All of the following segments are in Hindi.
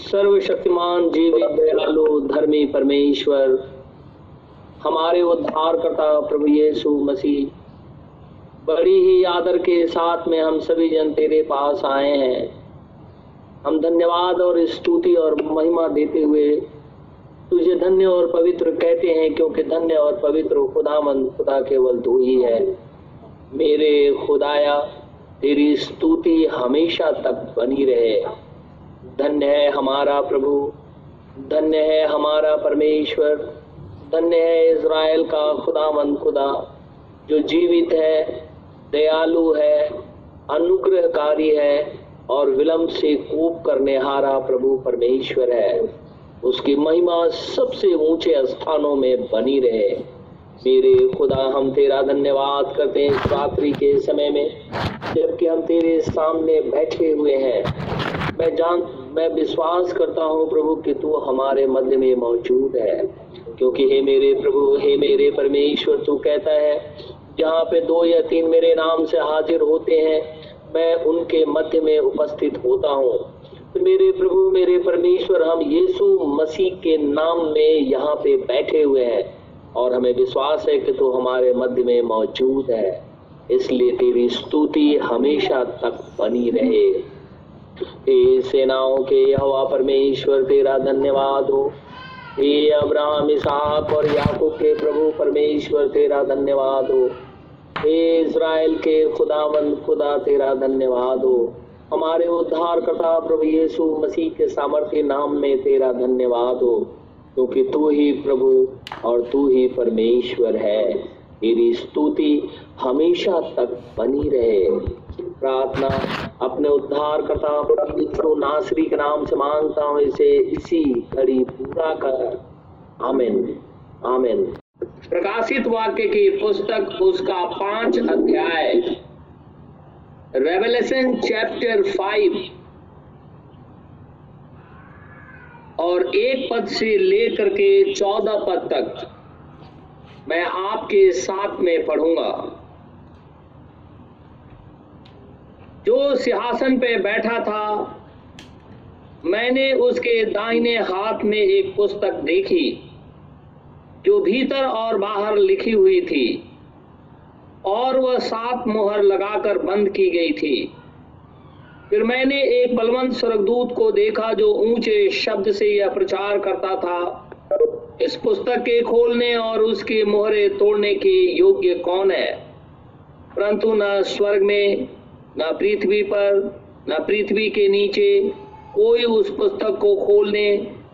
सर्वशक्तिमान जीवित दयालु, धर्मी, परमेश्वर। हमारे उद्धारकर्ता प्रभु यीशु मसीह, बड़ी ही आदर के साथ में हम सभी जन तेरे पास आए हैं। हम धन्यवाद और स्तुति और महिमा देते हुए तुझे धन्य और पवित्र कहते हैं, क्योंकि धन्य और पवित्र खुदा खुदामंद खुदा केवल तू ही है। मेरे खुदाया, तेरी स्तुति हमेशा तक बनी रहे। धन्य है हमारा प्रभु, धन्य है हमारा परमेश्वर, धन्य है इज़राइल का खुदामंद खुदा, जो जीवित है, दयालु है, अनुग्रहकारी है और विलंब से कूप करने हारा प्रभु परमेश्वर है। उसकी महिमा सबसे ऊँचे स्थानों में बनी रहे। मेरे खुदा, हम तेरा धन्यवाद करते हैं रात्रि के समय में, जबकि हम तेरे सामने बैठे हुए हैं। मैं जान मैं विश्वास करता हूँ प्रभु कि तू हमारे मध्य में मौजूद है। क्योंकि हे मेरे प्रभु, हे मेरे परमेश्वर, तू कहता है, जहाँ पे दो या तीन मेरे नाम से हाजिर होते हैं, मैं उनके मध्य में उपस्थित होता हूँ। तो मेरे प्रभु, मेरे परमेश्वर, हम यीशु मसीह के नाम में यहाँ पे बैठे हुए हैं, और हमें विश्वास है कि तू हमारे मध्य में मौजूद है। इसलिए तेरी स्तुति हमेशा तक बनी रहे। हे सेनाओं के हवा परमेश्वर, तेरा धन्यवाद हो। हे अब्राहम, इसहाक और याकूब के प्रभु परमेश्वर, तेरा धन्यवाद हो। हे इज़राइल के खुदावंद, खुदा तेरा धन्यवाद हो। हमारे उद्धार करता प्रभु यीशु मसीह के सामर्थ्य नाम में तेरा धन्यवाद हो, क्योंकि तू ही प्रभु और तू ही परमेश्वर है। तेरी स्तुति हमेशा तक बनी रहे। प्रार्थना, अपने उद्धार करता प्रभु नासरी के नाम से माँगता हूँ, इसे इसी घड़ी पूरा कर। आमिन। आमिन। प्रकाशित वाक्य की पुस्तक, उसका पाँच अध्याय। रेवलेशन चैप्टर फाइव और एक पद से लेकर के चौदह पद तक मैं आपके साथ में पढ़ूँगा। जो सिंहासन पे बैठा था, मैंने उसके दाहिने हाथ में एक पुस्तक देखी, जो भीतर और बाहर लिखी हुई थी, और वह सात मोहर लगाकर बंद की गई थी। फिर मैंने एक बलवंत स्वर्गदूत को देखा, जो ऊँचे शब्द से यह प्रचार करता था, इस पुस्तक के खोलने और उसके मोहरे तोड़ने के योग्य कौन है? परंतु न स्वर्ग में न पृथ्वी पर, न पृथ्वी के नीचे कोई उस पुस्तक को खोलने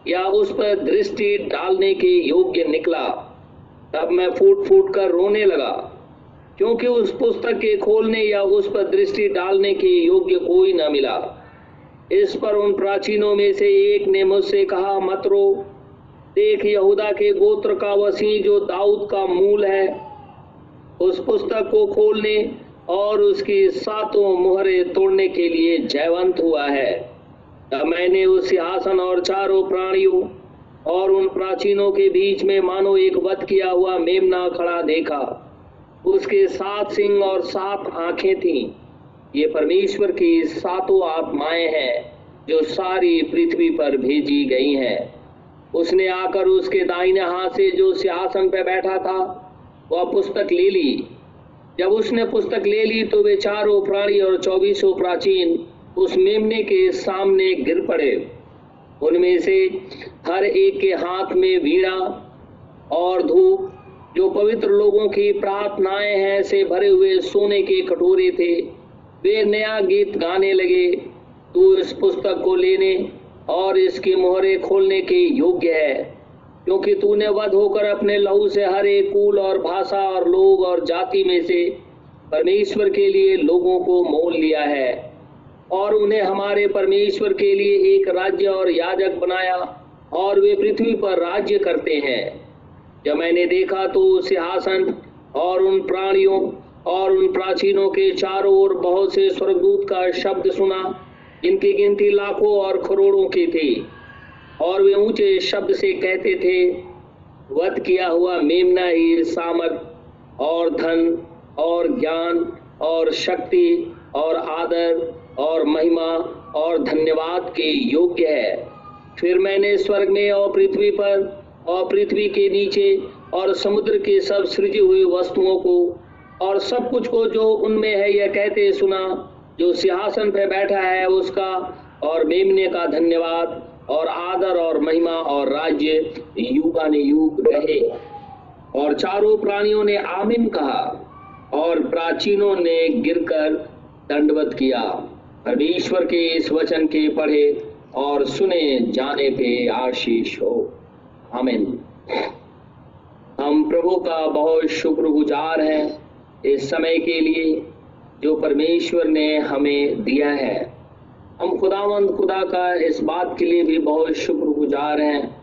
या उस पर दृष्टि डालने के योग्य निकला। तब मैं फूट फूट कर रोने लगा, क्योंकि उस पुस्तक के खोलने या उस पर दृष्टि डालने के योग्य कोई न मिला। इस पर उन प्राचीनों में से एक ने मुझसे कहा, मत रो। देख, यहूदा के गोत्र का वसी जो दाऊद का मूल है, उस पुस्तक को खोलने और उसकी सातों मोहरे तोड़ने के लिए जयवंत हुआ है। मैंने उस सिंहासन और चारों प्राणियों और उन प्राचीनों के बीच में मानो एक वध किया हुआ मेमना खड़ा देखा। उसके सात सिंह और सात आँखें थीं। ये परमेश्वर की सातों आत्माएँ हैं, जो सारी पृथ्वी पर भेजी गई हैं। उसने आकर उसके दाहिने हाथ से जो सिंहासन पर बैठा था, वह पुस्तक ले ली। जब उसने पुस्तक ले ली तो वे चारों प्राणी और चौबीसों प्राचीन उस मेमने के सामने गिर पड़े। उनमें से हर एक के हाथ में वीणा और धूप, जो पवित्र लोगों की प्रार्थनाएँ हैं, से भरे हुए सोने के कटोरे थे। वे नया गीत गाने लगे, तू इस पुस्तक को लेने और इसकी मोहरे खोलने के योग्य है। क्योंकि तूने वध होकर अपने लहू से हर एक कुल और भाषा और लोग और जाति में से परमेश्वर के लिए लोगों को मोल लिया है और उन्हें हमारे परमेश्वर के लिए एक राज्य और याजक बनाया और वे पृथ्वी पर राज्य करते हैं। जब मैंने देखा तो सिंहासन और उन प्राणियों और उन प्राचीनों के चारों ओर बहुत से स्वर्गदूत का शब्द सुना इनकी गिनती लाखों और करोड़ों की थी। और वे ऊँचे शब्द से कहते थे, वध किया हुआ मेमना ही सामर्थ और धन और ज्ञान और शक्ति और आदर और महिमा और धन्यवाद के योग्य है। फिर मैंने स्वर्ग में और पृथ्वी पर और पृथ्वी के नीचे और समुद्र के सब सृजी हुई वस्तुओं को और सब कुछ को जो उनमें है यह कहते सुना, जो सिंहासन पर बैठा है उसका और मेमने का धन्यवाद और आदर और महिमा और राज्य युगाने युग रहे। और चारों प्राणियों ने आमिन कहा और प्राचीनों ने गिरकर दंडवत किया। परमेश्वर के इस वचन के पढ़े और सुने, जाने पे आशीष हो। आमिन। हम प्रभु का बहुत शुक्रगुजार हैं इस समय के लिए जो परमेश्वर ने हमें दिया है। हम खुदावंद खुदा का इस बात के लिए भी बहुत शुक्रगुजार हैं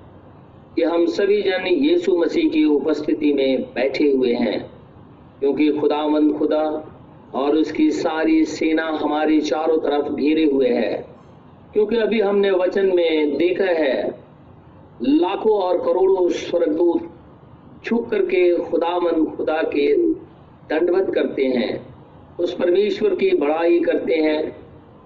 कि हम सभी जन यीशु मसीह की उपस्थिति में बैठे हुए हैं, क्योंकि खुदावंद खुदा और उसकी सारी सेना हमारे चारों तरफ़ घेरे हुए है। क्योंकि अभी हमने वचन में देखा है, लाखों और करोड़ों स्वर्गदूत छुप करके खुदावन खुदा के दंडवत करते हैं, उस परमेश्वर की बड़ाई करते हैं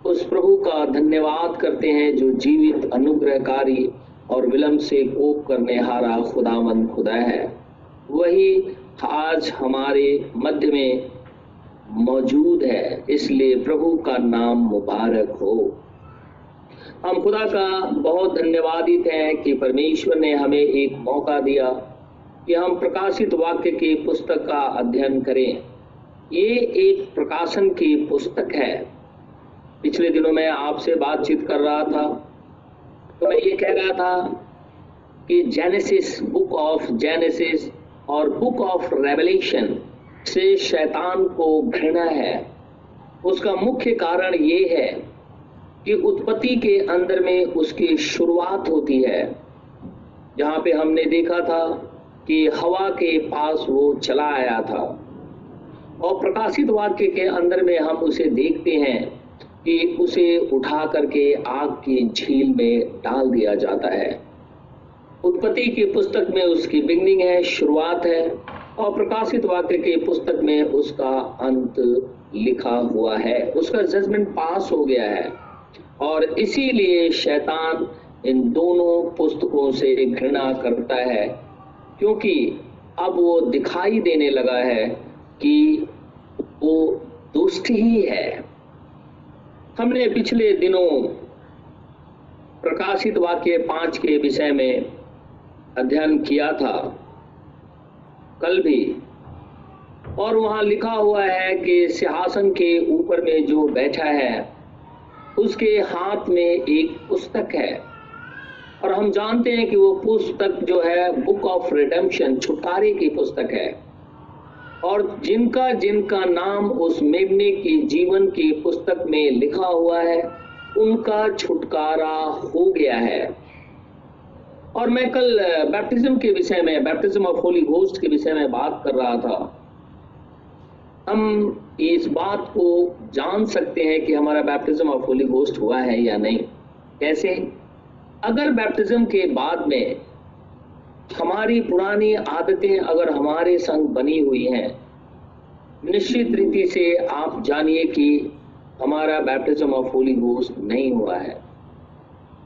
उस प्रभु का धन्यवाद करते हैं जो जीवित, अनुग्रहकारी और विलंब से कोप करने हारा खुदावन खुदा है। वही आज हमारे मध्य में मौजूद है, इसलिए प्रभु का नाम मुबारक हो। हम खुदा का बहुत धन्यवादित हैं कि परमेश्वर ने हमें एक मौका दिया कि हम प्रकाशित वाक्य की पुस्तक का अध्ययन करें। ये एक प्रकाशन की पुस्तक है। पिछले दिनों में आपसे बातचीत कर रहा था। तो मैं ये कह रहा था कि जेनेसिस बुक ऑफ़ जेनेसिस और बुक ऑफ़ रेवलेशन से शैतान को घृणा है। उसका मुख्य कारण ये है कि उत्पत्ति के अंदर में उसकी शुरुआत होती है। जहाँ पे हमने देखा था कि हवा के पास वो चला आया था। और प्रकाशित वाक्य के अंदर में हम उसे देखते हैं। कि उसे उठा करके आग की झील में डाल दिया जाता है। उत्पत्ति की पुस्तक में उसकी बिगनिंग है, शुरुआत है, और प्रकाशित वाक्य के पुस्तक में उसका अंत लिखा हुआ है। उसका जजमेंट पास हो गया है। और इसीलिए शैतान इन दोनों पुस्तकों से घृणा करता है, क्योंकि अब वो दिखाई देने लगा है कि वो दुष्ट ही है। हमने पिछले दिनों प्रकाशित वाक्य पाँच के विषय में अध्ययन किया था। कल भी। और वहाँ लिखा हुआ है कि सिंहासन के ऊपर में जो बैठा है, उसके हाथ में एक पुस्तक है। और हम जानते हैं कि वो पुस्तक जो है बुक ऑफ़ रिडेम्पशन छुटकारे की पुस्तक है। और जिनका जिनका नाम उस मेमने की जीवन की पुस्तक में लिखा हुआ है, उनका छुटकारा हो गया है। और मैं कल बैप्टिज्म के विषय में बैप्टिज्म ऑफ़ होली घोस्ट के विषय में बात कर रहा था। हम इस बात को जान सकते हैं कि हमारा बैप्टिज्म ऑफ़ होली घोस्ट हुआ है या नहीं। कैसे? अगर बैप्टिज्म के बाद में हमारी पुरानी आदतें अगर हमारे संग बनी हुई हैं, निश्चित रीति से आप जानिए कि हमारा बैप्टिज्म ऑफ़ होली घोस्ट नहीं हुआ है।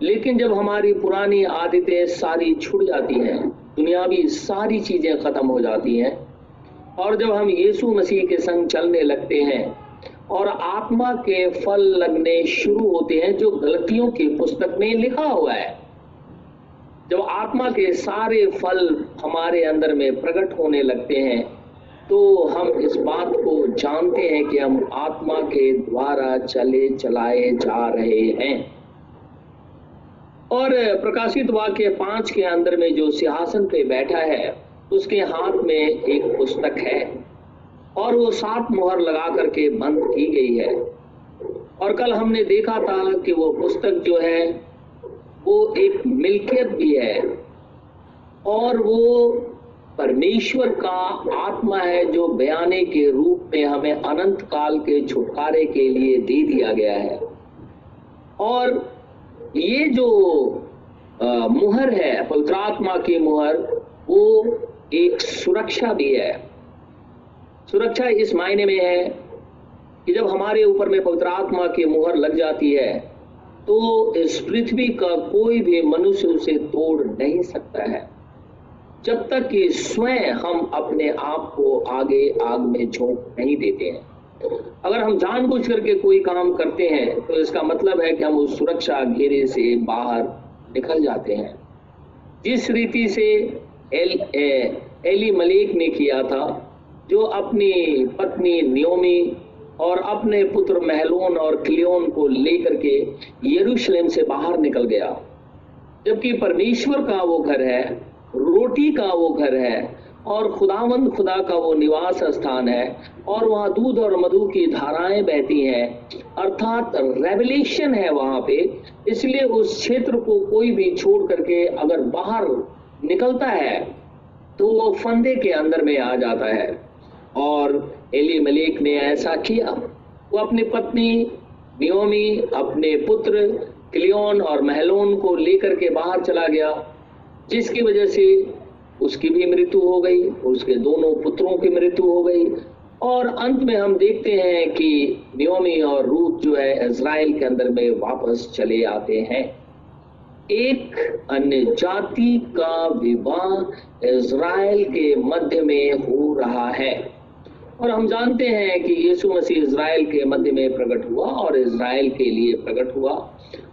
लेकिन जब हमारी पुरानी आदतें सारी छुट जाती हैं, दुनियावी सारी चीज़ें खत्म हो जाती हैं, और जब हम यीशु मसीह के संग चलने लगते हैं, और आत्मा के फल लगने शुरू होते हैं, जो गलतियों की पुस्तक में लिखा हुआ है जब आत्मा के सारे फल हमारे अंदर में प्रकट होने लगते हैं तो हम इस बात को जानते हैं कि हम आत्मा के द्वारा चले चलाए जा रहे हैं। और प्रकाशित वाक्य पाँच के अंदर में जो सिंहासन पे बैठा है, उसके हाथ में एक पुस्तक है और वो सात मोहर लगा करके बंद की गई है। और कल हमने देखा था कि वो पुस्तक जो है वो एक मिल्कियत भी है और वो परमेश्वर का आत्मा है जो बयाने के रूप में हमें अनंत काल के छुटकारे के लिए दे दिया गया है। और ये जो आ, मुहर है पवित्र आत्मा की मुहर वो एक सुरक्षा भी है। सुरक्षा इस मायने में है कि जब हमारे ऊपर में पवित्र आत्मा की मुहर लग जाती है तो इस पृथ्वी का कोई भी मनुष्य उसे तोड़ नहीं सकता है। जब तक कि स्वयं हम अपने आप को आगे आग में झोंक नहीं देते हैं। अगर हम जानबूझ करके कोई काम करते हैं तो इसका मतलब है कि हम उस सुरक्षा घेरे से बाहर निकल जाते हैं। जिस रीति से एल ए, एली मलिक ने किया था जो अपनी पत्नी नियोमी और अपने पुत्र महलोन और क्लियोन को लेकर के यरूशलेम से बाहर निकल गया। जबकि परमेश्वर का वो घर है, रोटी का वो घर है और खुदावंद खुदा का वो निवास स्थान है और वहाँ दूध और मधु की धाराएँ बहती हैं, अर्थात रेवलेशन है वहाँ पे। इसलिए उस क्षेत्र को कोई भी छोड़ करके अगर बाहर निकलता है तो वो फंदे के अंदर में आ जाता है। और एली मलिक ने ऐसा किया। वो अपनी पत्नी, नियोमी, अपने पुत्र, क्लियोन और महलोन को लेकर के बाहर चला गया, जिसकी वजह से उसकी भी मृत्यु हो गई, उसके दोनों पुत्रों की मृत्यु हो गई। और अंत में हम देखते हैं कि नियोमी और रूप जो है इज़राइल के अंदर में वापस चले आते हैं। एक अन्य जाति का विवाह इज़राइल के मध्य में हो रहा है। और हम जानते हैं कि यीशु मसीह इज़राइल के मध्य में प्रकट हुआ और इज़राइल के लिए प्रकट हुआ।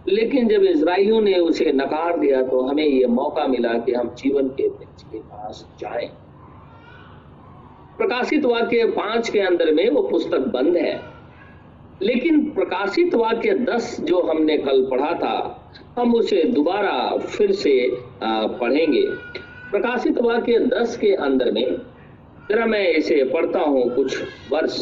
लेकिन जब इसराइलियों ने उसे नकार दिया तो हमें यह मौका मिला कि हम जीवन के वृक्ष के पास जाएँ। प्रकाशित वाक्य पाँच के अंदर में वो पुस्तक बंद है। लेकिन प्रकाशित वाक्य दस जो हमने कल पढ़ा था, हम उसे दोबारा फिर से पढ़ेंगे। प्रकाशित वाक्य दस के अंदर में जरा मैं इसे पढ़ता हूँ कुछ वर्ष।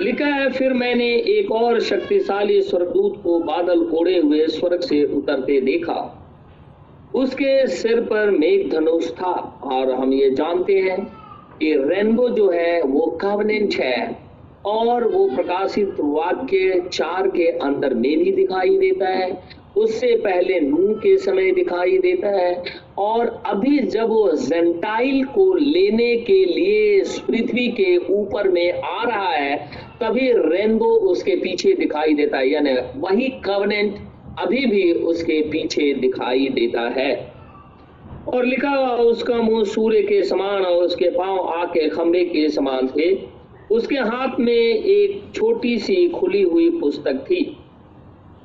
लिखा है, फिर मैंने एक और शक्तिशाली स्वर्गदूत को बादल ओढ़े हुए स्वर्ग से उतरते देखा। उसके सिर पर मेघ धनुष था और हम ये जानते हैं कि रेनबो जो है, वो कवनेंट है और वो प्रकाशित वाक्य चार के अंदर में भी दिखाई देता है। उससे पहले नू के समय दिखाई देता है और अभी जब वो जेंटाइल को लेने के लिए पृथ्वी के ऊपर में आ रहा है, तभी रेनबो उसके पीछे दिखाई देता है, यानी वही कवनेंट अभी भी उसके पीछे दिखाई देता है। और लिखा उसका मुँह सूर्य के समान और उसके पाँव आग के खंभे के समान थे। उसके हाथ में एक छोटी सी खुली हुई पुस्तक थी।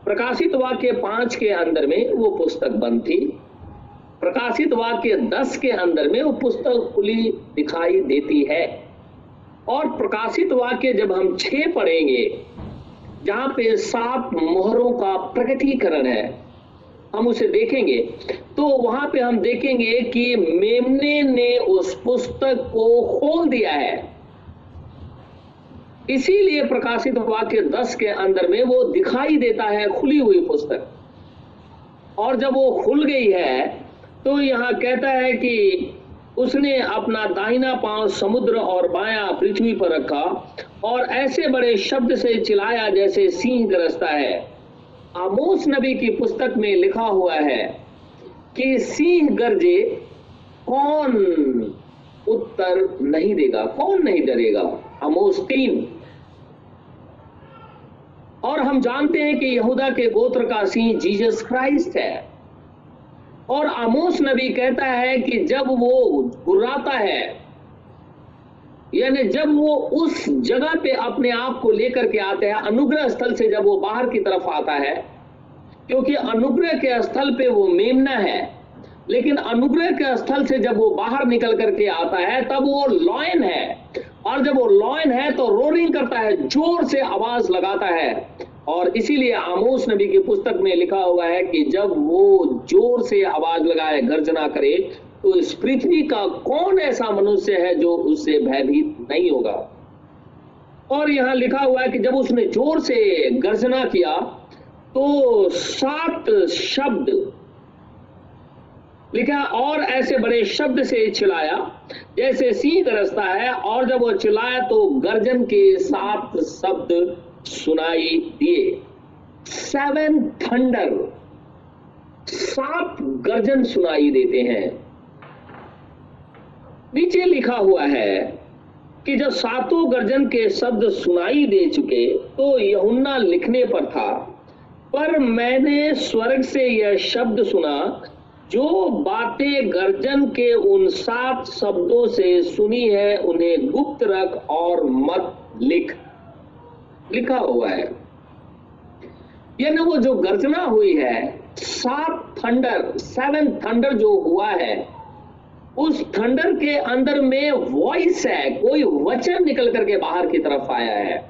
प्रकाशित वाक्य पाँच के अंदर में वो पुस्तक बंद थी। प्रकाशित वाक्य दस के अंदर में वो पुस्तक खुली दिखाई देती है। और प्रकाशित वाक्य जब हम छह पढ़ेंगे, जहाँ पे सात मोहरों का प्रकटीकरण है, हम उसे देखेंगे। तो वहाँ पे हम देखेंगे कि मेमने ने उस पुस्तक को खोल दिया है। इसीलिए प्रकाशित वाक्य दस के अंदर में वो दिखाई देता है खुली हुई पुस्तक। और जब वो खुल गई है तो यहाँ कहता है कि उसने अपना दाहिना पाँव समुद्र और बाया पृथ्वी पर रखा और ऐसे बड़े शब्द से चिल्लाया जैसे सिंह गरजता है। आमोस नबी की पुस्तक में लिखा हुआ है कि सिंह गरजे, कौन उत्तर नहीं देगा, कौन नहीं डरेगा? अमोस तीन। और हम जानते हैं कि यहूदा के गोत्र का सिंह जीसस क्राइस्ट है। और आमोस नबी कहता है कि जब वो गुर्राता है, यानी जब वो उस जगह पे अपने आप को लेकर के आते हैं, अनुग्रह स्थल से जब वो बाहर की तरफ़ आता है, क्योंकि अनुग्रह के स्थल पे वो मेमना है, लेकिन अनुग्रह के स्थल से जब वो बाहर निकल करके आता है, तब वो लॉयन है। और जब वो लॉयन है तो रोरिंग करता है, ज़ोर से आवाज़ लगाता है। और इसीलिए आमोस नबी की पुस्तक में लिखा हुआ है कि जब वो ज़ोर से आवाज़ लगाए, गर्जना करे तो इस पृथ्वी का कौन ऐसा मनुष्य है जो उससे भयभीत नहीं होगा? और यहाँ लिखा हुआ है कि जब उसने ज़ोर से गर्जना किया तो सात शब्द लिखा, और ऐसे बड़े शब्द से चिल्लाया, जैसे सिंह गरजता है, और जब वो चिल्लाया तो गर्जन के सात शब्द सुनाई दिए। सेवन थंडर सात गर्जन सुनाई देते हैं। नीचे लिखा हुआ है कि जब सातों गर्जन के शब्द सुनाई दे चुके तो यहुन्ना लिखने पर था, पर मैंने स्वर्ग से यह शब्द सुना जो बातें गर्जन के उन सात शब्दों से सुनी है, उन्हें गुप्त रख और मत लिख। लिखा हुआ है। यानी वो जो गर्जना हुई है, सात थंडर सेवन थंडर जो हुआ है, उस थंडर के अंदर में वॉइस है, कोई वचन निकल करके बाहर की तरफ़ आया है।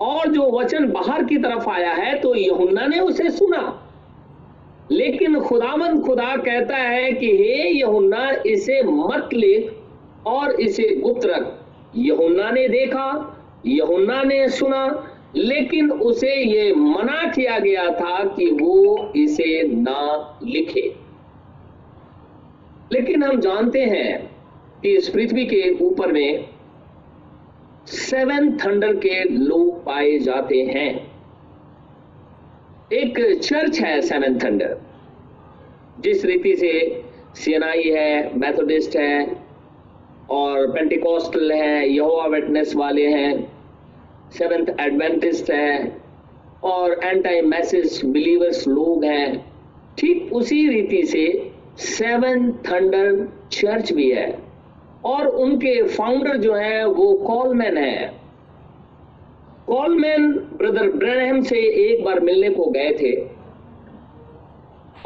और जो वचन बाहर की तरफ़ आया है तो यहुन्ना ने उसे सुना। लेकिन खुदामंद खुदा कहता है कि हे यहुन्ना, इसे मत लिख और इसे गुप्त रख। यहुन्ना ने देखा, यहुन्ना ने सुना, लेकिन उसे ये मना किया गया था कि वो इसे ना लिखे। लेकिन हम जानते हैं कि इस पृथ्वी के ऊपर में सेवन थंडर के लोग पाए जाते हैं। एक चर्च है सेवन थंडर जिस रीति से सीएनआई है मैथोडिस्ट है, और पेंटिकॉस्टल है यहोवा विटनेस वाले हैं सेवेंथ एडवेंटिस्ट है, और एंटी मैसेज बिलीवर्स लोग हैं, ठीक उसी रीति से सेवन थंडर चर्च भी है, और उनके फाउंडर जो है, वो कॉलमैन है। कॉलमैन ब्रदर ब्रहम से एक बार मिलने को गए थे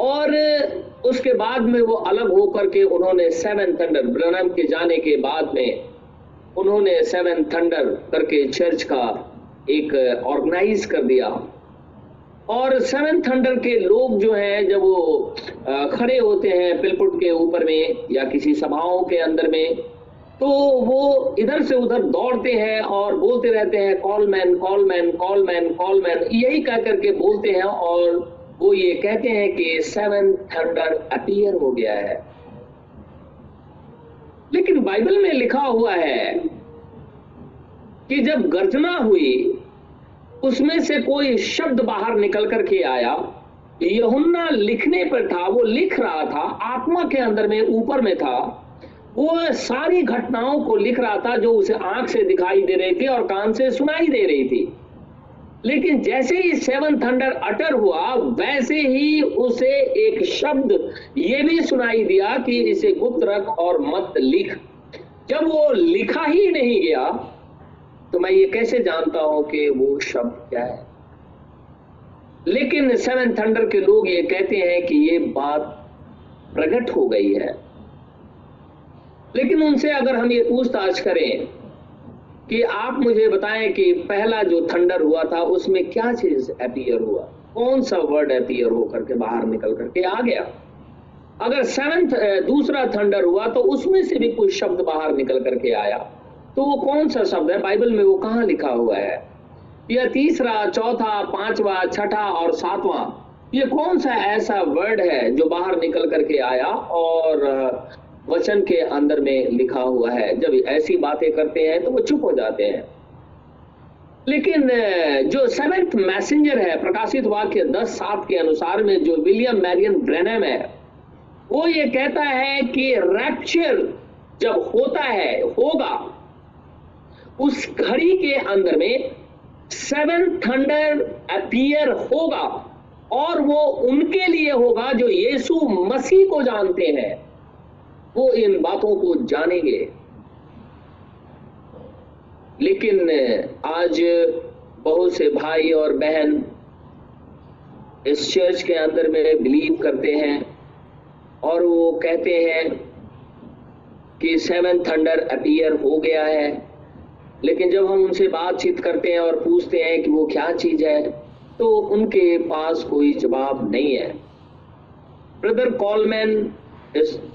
और उसके बाद में वो अलग होकर के उन्होंने सेवन थंडर ब्रनम के जाने के बाद में उन्होंने सेवन थंडर करके चर्च का एक ऑर्गेनाइज कर दिया। और सेवन थंडर के लोग जो हैं, जब वो खड़े होते हैं पिलपुट के ऊपर में या किसी सभाओं के अंदर में तो वो इधर से उधर दौड़ते हैं और बोलते रहते हैं call man call man call man call man यही कह करके बोलते हैं और वो ये कहते हैं कि सेवन थंडर अपीयर हो गया है। लेकिन बाइबल में लिखा हुआ है कि जब गर्जना हुई, उसमें से कोई शब्द बाहर निकल करके आया। यहुन्ना लिखने पर था, वो लिख रहा था, आत्मा के अंदर में, ऊपर में था। वो सारी घटनाओं को लिख रहा था जो उसे आँख से दिखाई दे रही थी और कान से सुनाई दे रही थी। लेकिन जैसे ही सेवन थंडर अटर हुआ, वैसे ही उसे एक शब्द ये भी सुनाई दिया कि इसे गुप्त रख और मत लिख। जब वो लिखा ही नहीं गया तो मैं ये कैसे जानता हूँ कि वो शब्द क्या है? लेकिन सेवन थंडर के लोग ये कहते हैं कि ये बात प्रकट हो गई है। लेकिन उनसे अगर हम ये पूछताछ करें कि आप मुझे बताएँ कि पहला जो थंडर हुआ था, उसमें क्या चीज़ अपीयर हुआ? कौन सा वर्ड अपीयर होकर के बाहर निकल करके आ गया? अगर सेवेंथ दूसरा थंडर हुआ तो उसमें से भी कोई शब्द बाहर निकल करके आया। तो वो कौन सा शब्द है? बाइबल में वो कहाँ लिखा हुआ है? यह तीसरा, चौथा, पांचवा, छठा और सातवां, ये कौन सा ऐसा वर्ड है जो बाहर निकल करके आया? और वचन के अंदर में लिखा हुआ है। जब ऐसी बातें करते हैं तो वो चुप हो जाते हैं। लेकिन जो सेवेंथ मैसेंजर है, प्रकाशित वाक्य दस सात के अनुसार में, जो विलियम मैरियन ब्रेनम है, वो ये कहता है कि रैप्चर जब होता है, होगा, उस घड़ी के अंदर में सेवन थंडर अपीयर होगा और वो उनके लिए होगा जो यीशु मसीह को जानते हैं। वो इन बातों को जानेंगे। लेकिन आज बहुत से भाई और बहन इस चर्च के अंदर में बिलीव करते हैं और वो कहते हैं कि सेवन थंडर अपीयर हो गया है। लेकिन जब हम उनसे बातचीत करते हैं और पूछते हैं कि वो क्या चीज़ है तो उनके पास कोई जवाब नहीं है। ब्रदर कॉलमैन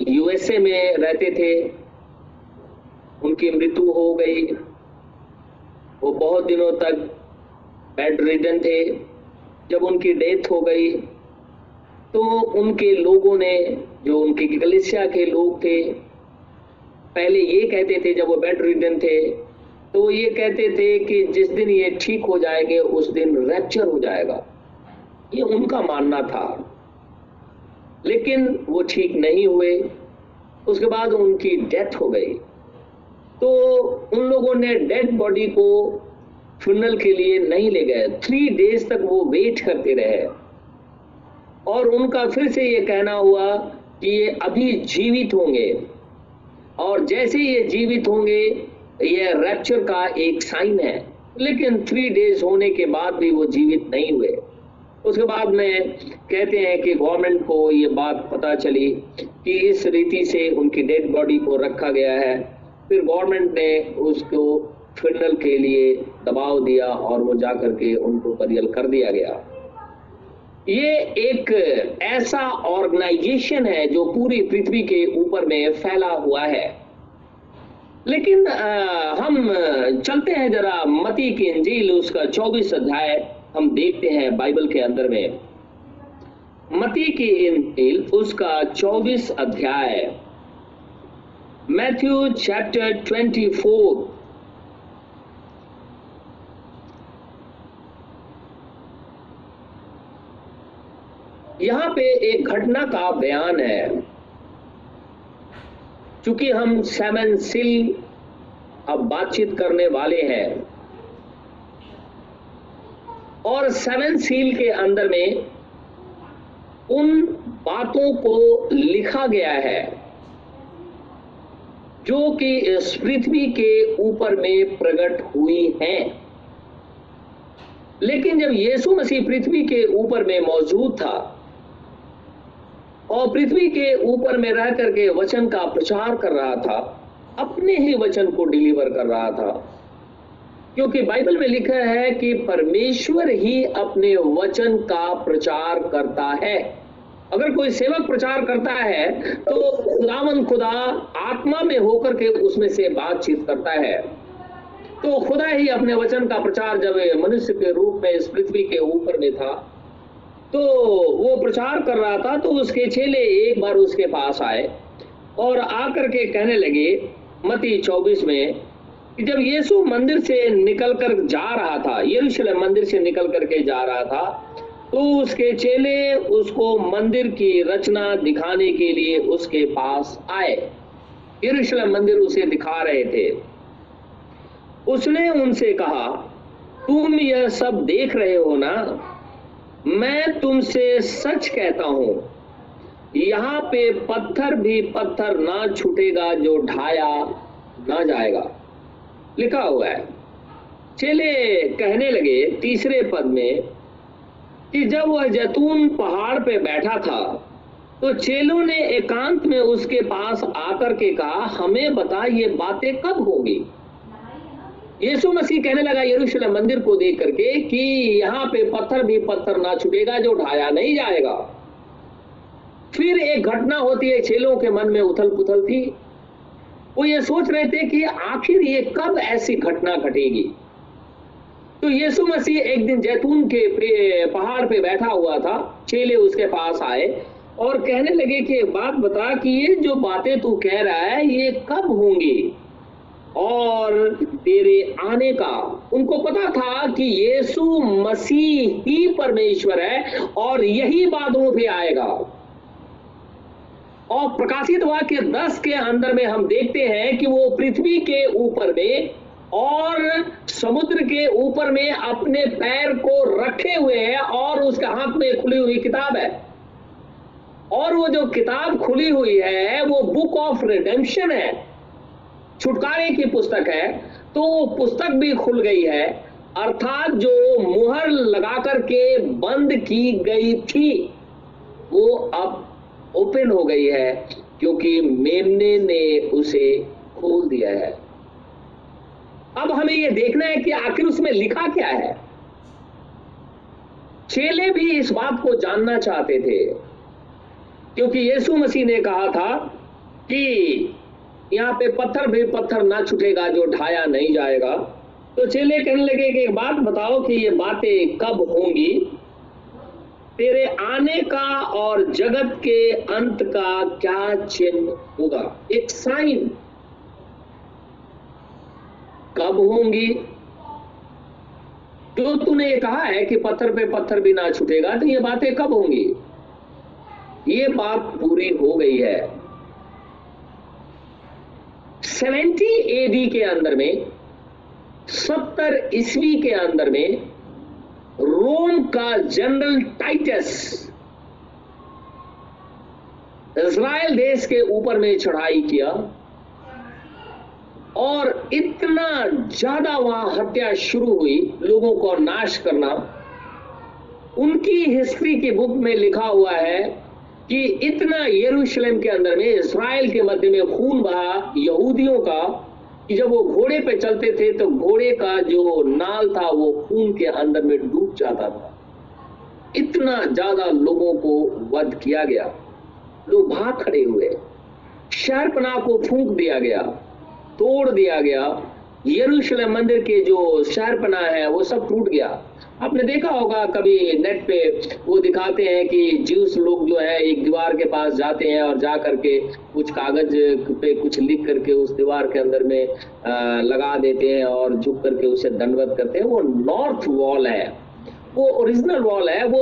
यूएसए में रहते थे, उनकी मृत्यु हो गई। वो बहुत दिनों तक बेड रिडन थे। जब उनकी डेथ हो गई तो उनके लोगों ने, जो उनके कलिसिया के लोग थे, पहले ये कहते थे, जब वो बेड रिडन थे तो ये कहते थे कि जिस दिन ये ठीक हो जाएँगे, उस दिन रैप्चर हो जाएगा। ये उनका मानना था। लेकिन वो ठीक नहीं हुए। उसके बाद उनकी डेथ हो गई। तो उन लोगों ने डेड बॉडी को फ्यूनल के लिए नहीं ले गए। थ्री डेज़ तक वो वेट करते रहे। और उनका फिर से ये कहना हुआ कि ये अभी जीवित होंगे। और जैसे ये जीवित होंगे, ये रैप्चर का एक साइन है। लेकिन थ्री डेज़ होने के बाद भी वो जीवित नहीं हुए। उसके बाद में कहते हैं कि गवर्नमेंट को ये बात पता चली कि इस रीति से उनकी डेड बॉडी को रखा गया है। फिर गवर्नमेंट ने उसको फिनल के लिए दबाव दिया और वो जाकर के उनको परियल कर दिया गया। ये एक ऐसा ऑर्गेनाइजेशन है जो पूरी पृथ्वी के ऊपर में फैला हुआ है। लेकिन आ, हम चलते हैं जरा मती की इंजील उसका 24 अध्याय हम देखते हैं बाइबल के अंदर में। मती की इंजील उसका 24 अध्याय। मैथ्यू चैप्टर 24 यहाँ पे एक घटना का बयान है। चूँकि हम सेवन सिल अब बातचीत करने वाले हैं और सेवन सील के अंदर में उन बातों को लिखा गया है, जो कि इस पृथ्वी के ऊपर में प्रकट हुई हैं। लेकिन जब यीशु मसीह पृथ्वी के ऊपर में मौजूद था और पृथ्वी के ऊपर में रह करके वचन का प्रचार कर रहा था, अपने ही वचन को डिलीवर कर रहा था क्योंकि बाइबल में लिखा है कि परमेश्वर ही अपने वचन का प्रचार करता है। अगर कोई सेवक प्रचार करता है तो खुदावन खुदा आत्मा में होकर के उसमें से बातचीत करता है। तो खुदा ही अपने वचन का प्रचार जब मनुष्य के रूप में इस पृथ्वी के ऊपर में था तो वो प्रचार कर रहा था तो उसके चेले एक बार उसके पास आए और आकर के कहने लगे मती 24 में जब यीशु मंदिर से निकल कर जा रहा था, यरूशलेम मंदिर से निकल करके जा रहा था तो उसके चेले उसको मंदिर की रचना दिखाने के लिए उसके पास आए। यरूशलेम मंदिर उसे दिखा रहे थे। उसने उनसे कहा, तुम यह सब देख रहे हो ना? मैं तुमसे सच कहता हूँ, यहाँ पे पत्थर भी पत्थर ना छूटेगा, जो ढाया ना जाएगा। लिखा हुआ है। चेले कहने लगे, तीसरे पद में, कि जब वह जैतून पहाड़ पे बैठा था तो चेलों ने एकांत में उसके पास आकर के कहा, हमें बता ये बातें कब होगी? यीशु मसीह कहने लगा, यरूशलेम मंदिर को देख करके, कि यहाँ पे पत्थर भी पत्थर ना छुटेगा, जो ढाया नहीं जाएगा। फिर एक घटना होती है, चेलों के मन में उथल पुथल थी। वो ये सोच रहे थे कि आखिर ये कब ऐसी घटना घटेगी? तो यीशु मसीह एक दिन जैतून के पहाड़ पे बैठा हुआ था, चेले उसके पास आए और कहने लगे कि एक बात बता कि ये जो बातें तू कह रहा है, ये कब होंगी? और तेरे आने का। उनको पता था कि यीशु मसीह ही परमेश्वर है और यही बातों पे आएगा। और प्रकाशित वाक्य दस के अंदर में हम देखते हैं कि वो पृथ्वी के ऊपर में और समुद्र के ऊपर में अपने पैर को रखे हुए हैं और उसके हाथ में खुली हुई किताब है। और वो जो किताब खुली हुई है, वो बुक ऑफ़ रिडेम्पशन है। छुटकारे की पुस्तक है। तो वो पुस्तक भी खुल गई है। अर्थात जो मुहर लगाकर के बंद की गई थी, वो अब ओपन हो गई है क्योंकि मेमने ने उसे खोल दिया है। अब हमें यह देखना है कि आखिर उसमें लिखा क्या है। चेले भी इस बात को जानना चाहते थे, क्योंकि यीशु मसीह ने कहा था कि यहाँ पे पत्थर भी पत्थर ना छुटेगा, जो ढाया नहीं जाएगा। तो चेले कहने लगे कि एक बात बताओ कि ये बातें कब होंगी? तेरे आने का और जगत के अंत का क्या चिन्ह होगा? एक साइन कब होंगी? जो तूने ये कहा है कि पत्थर पे पत्थर भी ना छूटेगा तो ये बातें कब होंगी? ये बात पूरी हो गई है। 70 एडी के अंदर में, सत्तर ईस्वी के अंदर में रोम का जनरल टाइटस इज़राइल देश के ऊपर में चढ़ाई किया और इतना ज़्यादा वहाँ हत्या शुरू हुई, लोगों को नाश करना। उनकी हिस्ट्री की बुक में लिखा हुआ है कि इतना यरूशलेम के अंदर में इसराइल के मध्य में खून बहा यहूदियों का। कि जब वो घोड़े पे चलते थे तो घोड़े का जो नाल था, वो खून के अंदर में डूब जाता था। इतना ज़्यादा लोगों को वध किया गया। लोग भाग खड़े हुए। शर्पना को फूंक दिया गया, तोड़ दिया गया। यरूशलेम मंदिर के जो शर्पना है, वो सब टूट गया। आपने देखा होगा, कभी नेट पे वो दिखाते हैं कि जूस लोग जो है एक दीवार के पास जाते हैं और जा करके कुछ कागज़ पे कुछ लिख करके उस दीवार के अंदर में लगा देते हैं और झुक करके उसे दंडवत करते हैं। वो नॉर्थ वॉल है। वो ओरिजिनल वॉल है, वो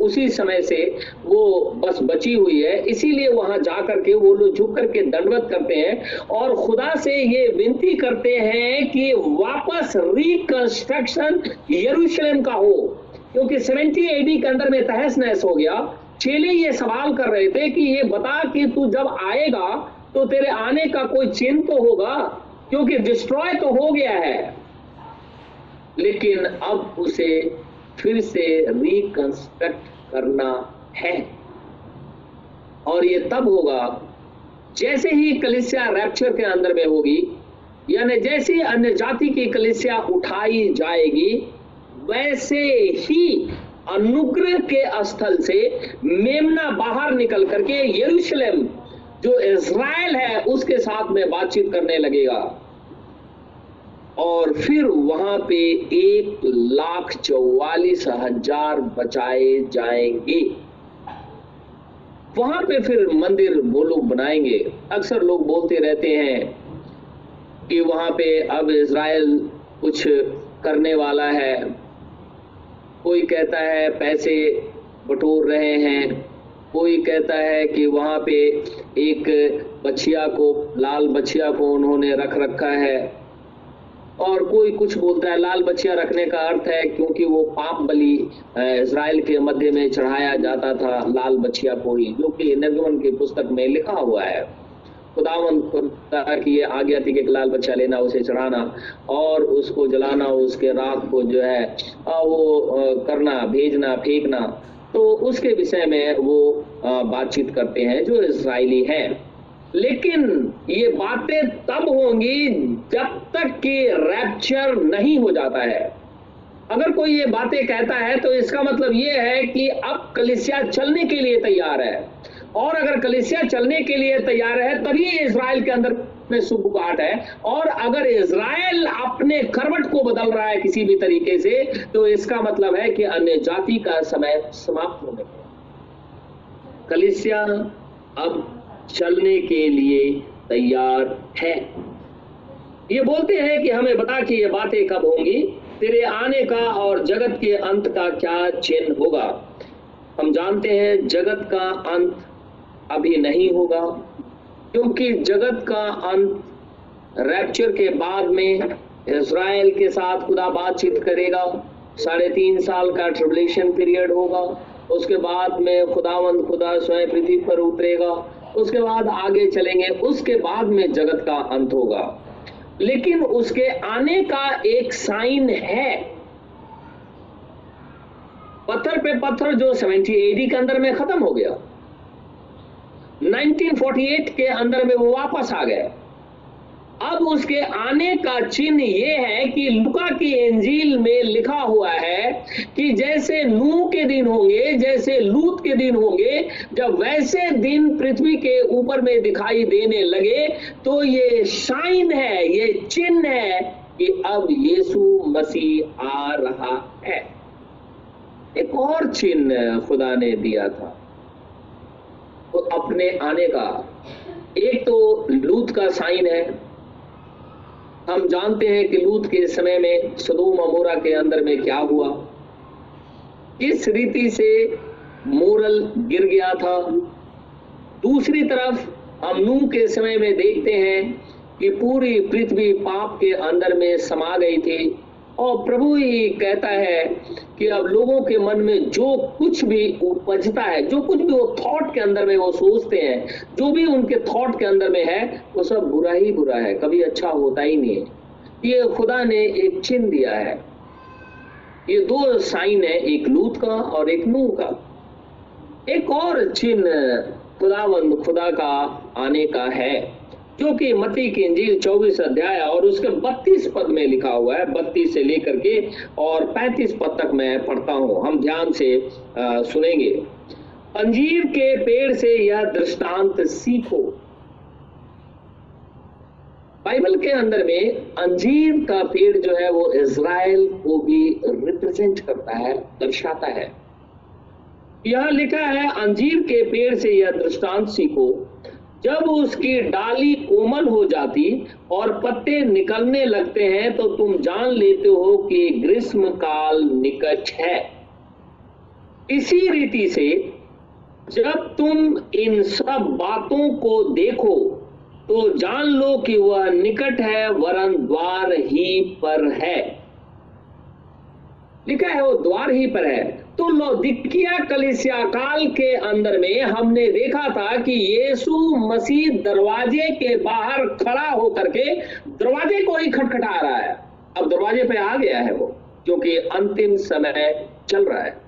उसी समय से वो बस बची हुई है। इसीलिए वहाँ जा करके वो लोग झुक करके दंडवत करते हैं और खुदा से ये विनती करते हैं कि वापस रिकंस्ट्रक्शन यरूशलेम का हो। क्योंकि 70 एडी के अंदर में तहस नहस हो गया। चेले ये सवाल कर रहे थे कि ये बता कि तू जब आएगा तो तेरे आने का कोई चिन्ह तो होगा? क्योंकि डिस्ट्रॉय तो हो गया है। लेकिन अब उसे फिर से रिकंस्ट्रक्ट करना है। और ये तब होगा, जैसे ही कलिसिया रैप्चर के अंदर में होगी, यानी जैसे अन्य जाति की कलिसिया उठाई जाएगी, वैसे ही अनुग्रह के स्थल से मेमना बाहर निकल करके यरूशलेम, जो इज़राइल है, उसके साथ में बातचीत करने लगेगा। और फिर वहाँ पे एक लाख चौवालीस हज़ार बचाए जाएँगे। वहाँ पे फिर मंदिर वो लोग बनाएँगे। अक्सर लोग बोलते रहते हैं कि वहाँ पे अब इज़राइल कुछ करने वाला है। कोई कहता है पैसे बटोर रहे हैं। कोई कहता है कि वहाँ पे एक बछिया को, लाल बछिया को उन्होंने रख रखा है। और कोई कुछ बोलता है, लाल बच्चिया रखने का अर्थ है क्योंकि वो पाप बलि इसराइल के मध्य में चढ़ाया जाता था लाल बच्चिया को ही, जो कि निर्गमन की पुस्तक में लिखा हुआ है। खुदावन खुदा की ये आज्ञा थी कि लाल बच्चा लेना, उसे चढ़ाना और उसको जलाना, उसके राख को जो है वो करना, भेजना, फेंकना। तो उसके विषय में वो बातचीत करते हैं जो इसराइली हैं। लेकिन ये बातें तब होंगी जब तक कि रैप्चर नहीं हो जाता है। अगर कोई ये बातें कहता है तो इसका मतलब ये है कि अब कलिसिया चलने के लिए तैयार है। और अगर कलिसिया चलने के लिए तैयार है, तभी इसराइल के अंदर में सुबुकाट है। और अगर इसराइल अपने करवट को बदल रहा है किसी भी तरीके से तो इसका मतलब है कि अन्य जाति का समय समाप्त होने कलिसिया अब चलने के लिए तैयार है। ये बोलते हैं कि हमें बता कि ये बातें कब होंगी? तेरे आने का और जगत के अंत का क्या चिन्ह होगा? हम जानते हैं जगत का अंत अभी नहीं होगा, क्योंकि जगत का अंत रैप्चर के बाद में इसराइल के साथ खुदा बातचीत करेगा। साढ़े तीन साल का ट्रिबुलेशन पीरियड होगा। उसके बाद में खुदावंद खुदा स्वयं पृथ्वी पर उतरेगा। उसके बाद आगे चलेंगे। उसके बाद में जगत का अंत होगा। लेकिन उसके आने का एक साइन है। पत्थर पे पत्थर जो 70 एडी के अंदर में खत्म हो गया। 1948 के अंदर में वो वापस आ गए अब उसके आने का चिन्ह ये है कि लुका की इंजील में लिखा हुआ है कि जैसे नू के दिन होंगे, जैसे लूत के दिन होंगे, जब वैसे दिन पृथ्वी के ऊपर में दिखाई देने लगे तो ये शाइन है, ये चिन्ह है कि अब यीशु मसीह आ रहा है। एक और चिन्ह खुदा ने दिया था तो अपने आने का। एक तो लूत का साइन है हम जानते हैं कि लूत के समय में सदूम अमोरा के अंदर में क्या हुआ। किस रीति से मोरल गिर गया था। दूसरी तरफ़ हम नूह के समय में देखते हैं कि पूरी पृथ्वी पाप के अंदर में समा गई थी। और प्रभु ही कहता है कि अब लोगों के मन में जो कुछ भी उपजता है, जो कुछ भी वो थॉट के अंदर में वो सोचते हैं, जो भी उनके थॉट के अंदर में है, वो सब बुरा ही बुरा है, कभी अच्छा होता ही नहीं है। ये खुदा ने एक चिन्ह दिया है। ये दो साइन है, एक लूत का और एक नूह का। एक और चिन्ह खुदावंद, खुदा का आने का है। जो कि मती की इंजील 24 अध्याय और उसके 32 पद में लिखा हुआ है 32 से लेकर के और 35 पद तक मैं पढ़ता हूँ। हम ध्यान से आ, सुनेंगे। अंजीर के पेड़ से यह दृष्टांत सीखो। बाइबल के अंदर में अंजीर का पेड़ जो है वो इज़राइल को भी रिप्रेजेंट करता है दर्शाता है। यह लिखा है अंजीर के पेड़ से यह दृष्टांत सीखो। जब उसकी डाली कोमल हो जाती और पत्ते निकलने लगते हैं तो तुम जान लेते हो कि ग्रीष्म काल निकट है। इसी रीति से जब तुम इन सब बातों को देखो तो जान लो कि वह निकट है, वरन द्वार ही पर है। लिखा है, वो द्वार ही पर है। तो लौदिकिया कलिसिया काल के अंदर में हमने देखा था कि यीशु मसीह दरवाजे के बाहर खड़ा होकर के दरवाजे को ही खटखटा रहा है। अब दरवाजे पे आ गया है वो क्योंकि अंतिम समय चल रहा है।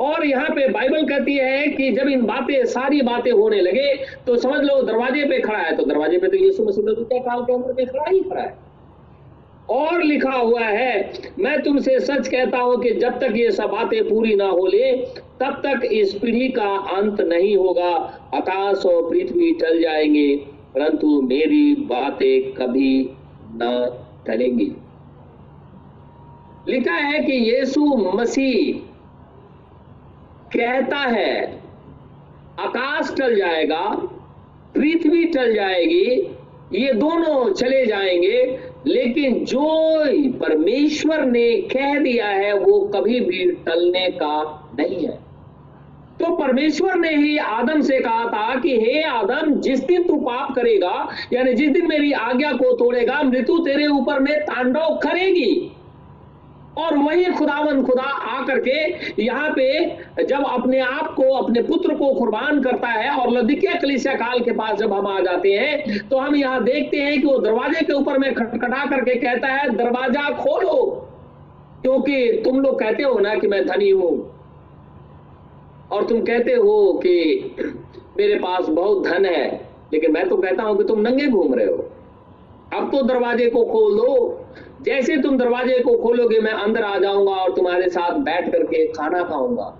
और यहाँ पे बाइबल कहती है कि जब इन बातें, सारी बातें होने लगे तो समझ लो दरवाजे पे खड़ा है तो दरवाजे पे तो यीशु मसीह काल के अंदर में खड़ा ही खड़ा है। और लिखा हुआ है, मैं तुमसे सच कहता हूँ कि जब तक ये सब बातें पूरी ना हो ले, तब तक इस पीढ़ी का अंत नहीं होगा, आकाश और पृथ्वी टल जाएँगे, परंतु मेरी बातें कभी न टलेंगी लिखा है कि यीशु मसीह कहता है, आकाश टल जाएगा, पृथ्वी टल जाएगी, ये दोनों चले जाएँगे लेकिन जो परमेश्वर ने कह दिया है, वो कभी भी टलने का नहीं है। तो परमेश्वर ने ही आदम से कहा था कि, हे आदम, जिस दिन तू पाप करेगा, यानी जिस दिन मेरी आज्ञा को तोड़ेगा, मृत्यु तेरे ऊपर में तांडव करेगी। और वही खुदावन खुदा आकर के यहाँ पे जब अपने आप को, अपने पुत्र को कुर्बान करता है और लदिकिया कलिसिया काल के पास जब हम आ जाते हैं तो हम यहाँ देखते हैं कि वो दरवाजे के ऊपर में खटखटा करके कहता है, दरवाज़ा खोलो, क्योंकि तुम लोग कहते हो ना कि मैं धनी हूँ। और तुम कहते हो कि मेरे पास बहुत धन है, लेकिन मैं तो कहता हूँ कि तुम नंगे घूम रहे हो। अब तो दरवाजे को खोल दो। जैसे तुम दरवाजे को खोलोगे, मैं अंदर आ जाऊँगा और तुम्हारे साथ बैठ करके खाना खाऊँगा।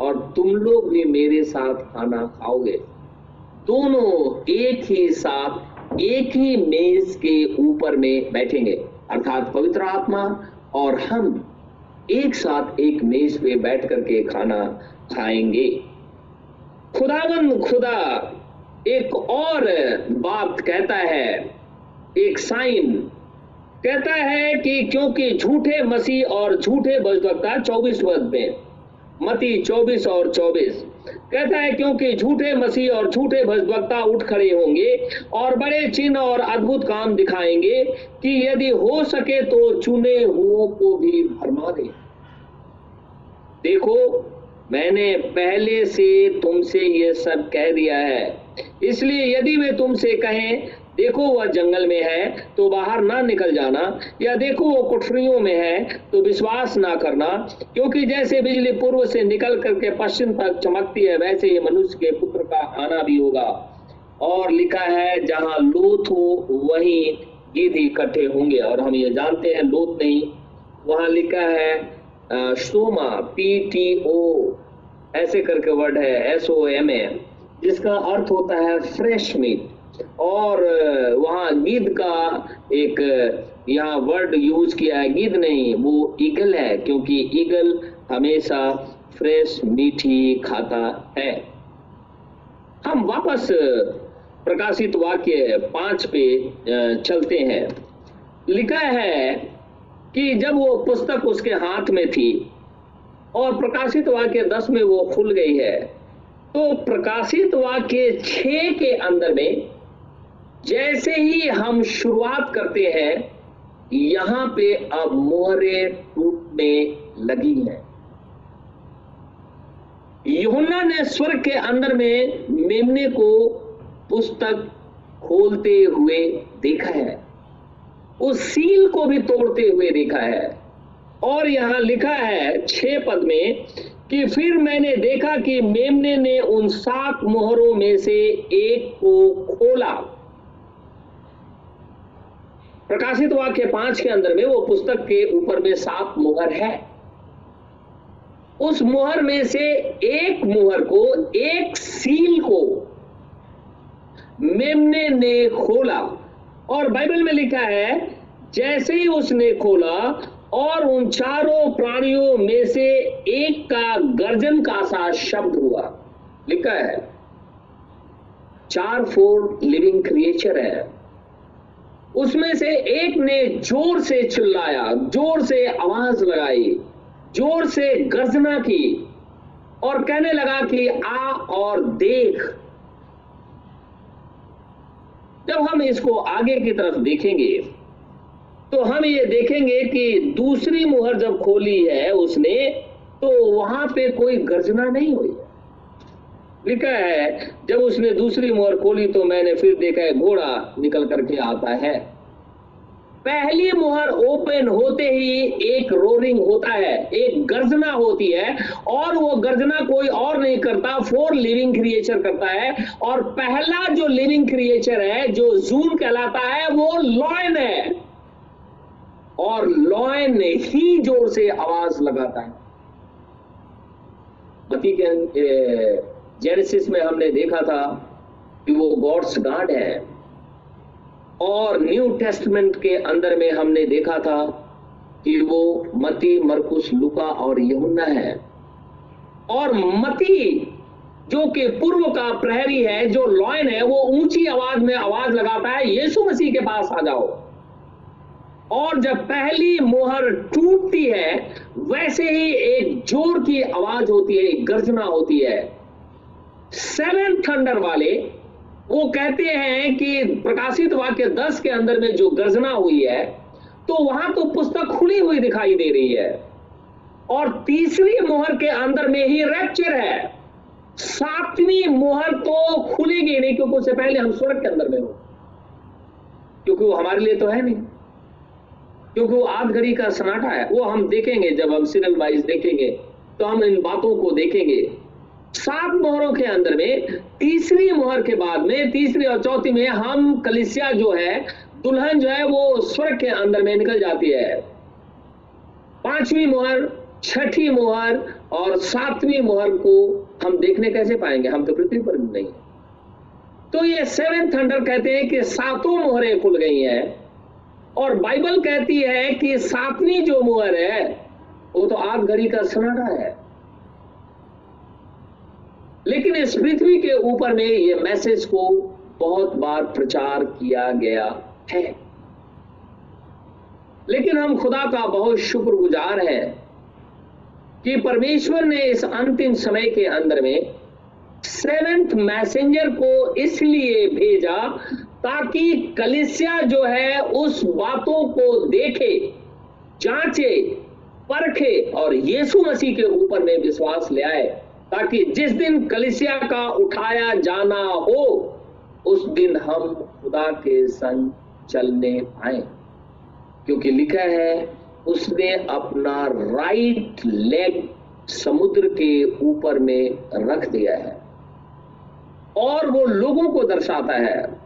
और तुम लोग भी मेरे साथ खाना खाओगे। दोनों एक ही साथ, एक ही मेज के ऊपर में बैठेंगे। अर्थात पवित्र आत्मा और हम एक साथ एक मेज पे बैठ करके खाना खाएँगे। खुदावन खुदा, एक और बात कहता है। एक साइन कहता है कि क्योंकि झूठे मसीह और झूठे भजभक्ता चौबीस पद में, मती चौबीस और चौबीस, कहता है क्योंकि झूठे मसीह और झूठे भजभक्ता उठ खड़े होंगे और बड़े चिन्ह और अद्भुत काम दिखाएँगे कि यदि हो सके तो चुने हुओं को भी भरमा दे। देखो, मैंने पहले से तुमसे ये सब कह दिया है। इसलिए यदि वे तुमसे कहें देखो वह जंगल में है तो बाहर ना निकल जाना, या देखो वो कुठरियों में है तो विश्वास ना करना, क्योंकि जैसे बिजली पूर्व से निकल करके पश्चिम तक चमकती है, वैसे ही मनुष्य के पुत्र का आना भी होगा। और लिखा है, जहाँ लोथ हो, वहीं गिद्ध इकट्ठे होंगे। और हम ये जानते हैं लोथ नहीं, वहाँ लिखा है सोमा, पी टी ओ, ऐसे करके वर्ड है, एस ओ एम ए, जिसका अर्थ होता है फ्रेश मीट। और वहाँ गिद्ध का एक यहाँ वर्ड यूज़ किया है गिद्ध नहीं, वो ईगल है, क्योंकि ईगल हमेशा फ्रेश मीठी खाता है। हम वापस प्रकाशित वाक्य पाँच पे चलते हैं। लिखा है कि जब वो पुस्तक उसके हाथ में थी और प्रकाशित वाक्य दस में वो खुल गई है तो प्रकाशित वाक्य छ के अंदर में जैसे ही हम शुरुआत करते हैं, यहाँ पे अब मोहरे टूटने लगी हैं। यहुन्ना ने स्वर्ग के अंदर में मेमने को पुस्तक खोलते हुए देखा है, उस सील को भी तोड़ते हुए देखा है। और यहाँ लिखा है छह पद में कि फिर मैंने देखा कि मेमने ने उन सात मोहरों में से एक को खोला। प्रकाशित वाक्य पाँच के अंदर में वो पुस्तक के ऊपर में सात मोहर है। उस मोहर में से एक मोहर को, एक सील को मेमने ने खोला। और बाइबल में लिखा है, जैसे ही उसने खोला, और उन चारों प्राणियों में से एक का गर्जन का सा शब्द हुआ। लिखा है, चार फोर लिविंग क्रिएचर है। उसमें से एक ने ज़ोर से चिल्लाया, ज़ोर से आवाज़ लगाई, ज़ोर से गर्जना की और कहने लगा कि आ और देख। जब हम इसको आगे की तरफ़ देखेंगे तो हम ये देखेंगे कि दूसरी मुहर जब खोली है उसने तो वहाँ पे कोई गर्जना नहीं हुई। लिखा है, जब उसने दूसरी मोहर खोली तो मैंने फिर देखा है घोड़ा निकल करके आता है। पहली मुहर ओपन होते ही एक रोरिंग होता है, एक गर्जना होती है, और वो गर्जना कोई और नहीं करता फोर लिविंग क्रिएचर करता है, और पहला जो लिविंग क्रिएचर है, जो जून कहलाता है, वो लॉयन है। और लॉयन ही ज़ोर से आवाज़ लगाता है। जेनेसिस में हमने देखा था कि वो गॉड्स गार्ड है। और न्यू टेस्टमेंट के अंदर में हमने देखा था कि वो मती, मरकुस, लुका और यमुना है। और मती, जो कि पूर्व का प्रहरी है, जो लॉयन है, वो ऊँची आवाज़ में आवाज़ लगाता है, यीशु मसीह के पास आ जाओ। और जब पहली मोहर टूटती है, वैसे ही एक ज़ोर की आवाज़ होती है, एक गर्जना होती है। सेवन थंडर वाले, वो कहते हैं कि प्रकाशित वाक्य दस के अंदर में जो गर्जना हुई है तो वहाँ तो पुस्तक खुली हुई दिखाई दे रही है। और तीसरी मोहर के अंदर में ही रैप्चर है। सातवीं मोहर तो खुलेगी नहीं, क्योंकि उससे पहले हम स्वर्ग के अंदर में हो। क्योंकि वो हमारे लिए तो है नहीं। क्योंकि वो आध घड़ी का सन्नाटा है। वो हम देखेंगे, जब हम सीरियल वाइज देखेंगे तो हम इन बातों को देखेंगे। सात मोहरों के अंदर में, तीसरी मोहर के बाद में, तीसरी और चौथी में हम कलिसिया जो है, दुल्हन जो है, वो स्वर्ग के अंदर में निकल जाती है। पांचवी मोहर, छठी मोहर और सातवीं मोहर को हम देखने कैसे पाएँगे? हम तो पृथ्वी पर नहीं। तो ये सेवन थंडर कहते हैं कि सातों मोहरें खुल गई हैं। और बाइबल कहती है कि सातवीं जो मोहर है, वो तो आग घड़ी का सनाटा है। लेकिन इस पृथ्वी के ऊपर में ये मैसेज को बहुत बार प्रचार किया गया है। लेकिन हम खुदा का बहुत शुक्रगुजार है कि परमेश्वर ने इस अंतिम समय के अंदर में सेवेंथ मैसेंजर को इसलिए भेजा ताकि कलिसिया जो है उस बातों को देखे, जांचे, परखे और यीशु मसीह के ऊपर में विश्वास ले आए। ताकि जिस दिन कलिसिया का उठाया जाना हो, उस दिन हम खुदा के संग चलने पाए क्योंकि लिखा है, उसने अपना राइट लेग समुद्र के ऊपर में रख दिया है। और वो लोगों को दर्शाता है,